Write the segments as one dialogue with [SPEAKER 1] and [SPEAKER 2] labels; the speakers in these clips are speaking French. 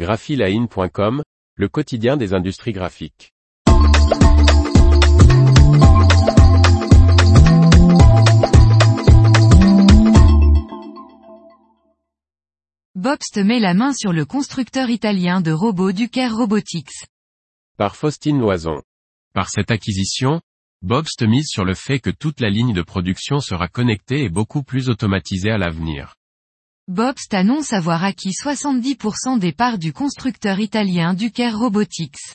[SPEAKER 1] graphiline.com, le quotidien des industries graphiques.
[SPEAKER 2] Bobst met la main sur le constructeur italien de robots Duker Robotics.
[SPEAKER 1] Par Faustine Loison.
[SPEAKER 3] Par cette acquisition, Bobst mise sur le fait que toute la ligne de production sera connectée et beaucoup plus automatisée à l'avenir.
[SPEAKER 2] Bobst annonce avoir acquis 70% des parts du constructeur italien Duker Robotics.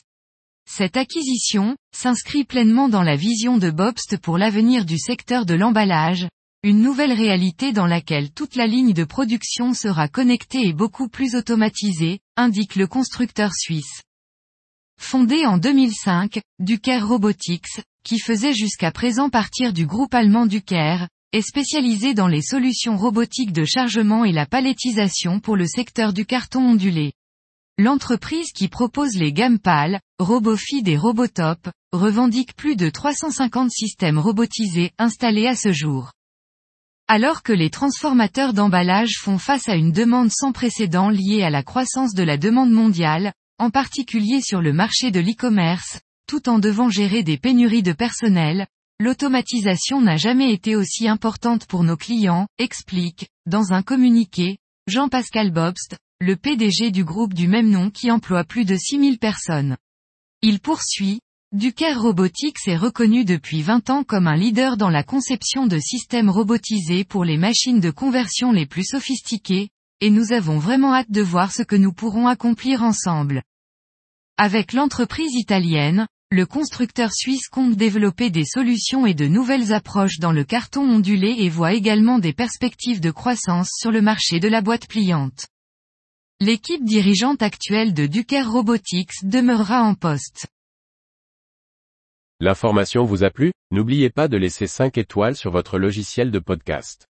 [SPEAKER 2] Cette acquisition, s'inscrit pleinement dans la vision de Bobst pour l'avenir du secteur de l'emballage, une nouvelle réalité dans laquelle toute la ligne de production sera connectée et beaucoup plus automatisée, indique le constructeur suisse. Fondé en 2005, Duker Robotics, qui faisait jusqu'à présent partir du groupe allemand Duker, est spécialisé dans les solutions robotiques de chargement et la palettisation pour le secteur du carton ondulé. L'entreprise qui propose les gammes PAL, RoboFeed et Robotop, revendique plus de 350 systèmes robotisés installés à ce jour. Alors que les transformateurs d'emballage font face à une demande sans précédent liée à la croissance de la demande mondiale, en particulier sur le marché de l'e-commerce, tout en devant gérer des pénuries de personnel, l'automatisation n'a jamais été aussi importante pour nos clients, explique, dans un communiqué, Jean-Pascal Bobst, le PDG du groupe du même nom qui emploie plus de 6000 personnes. Il poursuit, Duker Robotics est reconnu depuis 20 ans comme un leader dans la conception de systèmes robotisés pour les machines de conversion les plus sophistiquées, et nous avons vraiment hâte de voir ce que nous pourrons accomplir ensemble. Avec l'entreprise italienne, le constructeur suisse compte développer des solutions et de nouvelles approches dans le carton ondulé et voit également des perspectives de croissance sur le marché de la boîte pliante. L'équipe dirigeante actuelle de Duker Robotics demeurera en poste.
[SPEAKER 1] L'information vous a plu? N'oubliez pas de laisser 5 étoiles sur votre logiciel de podcast.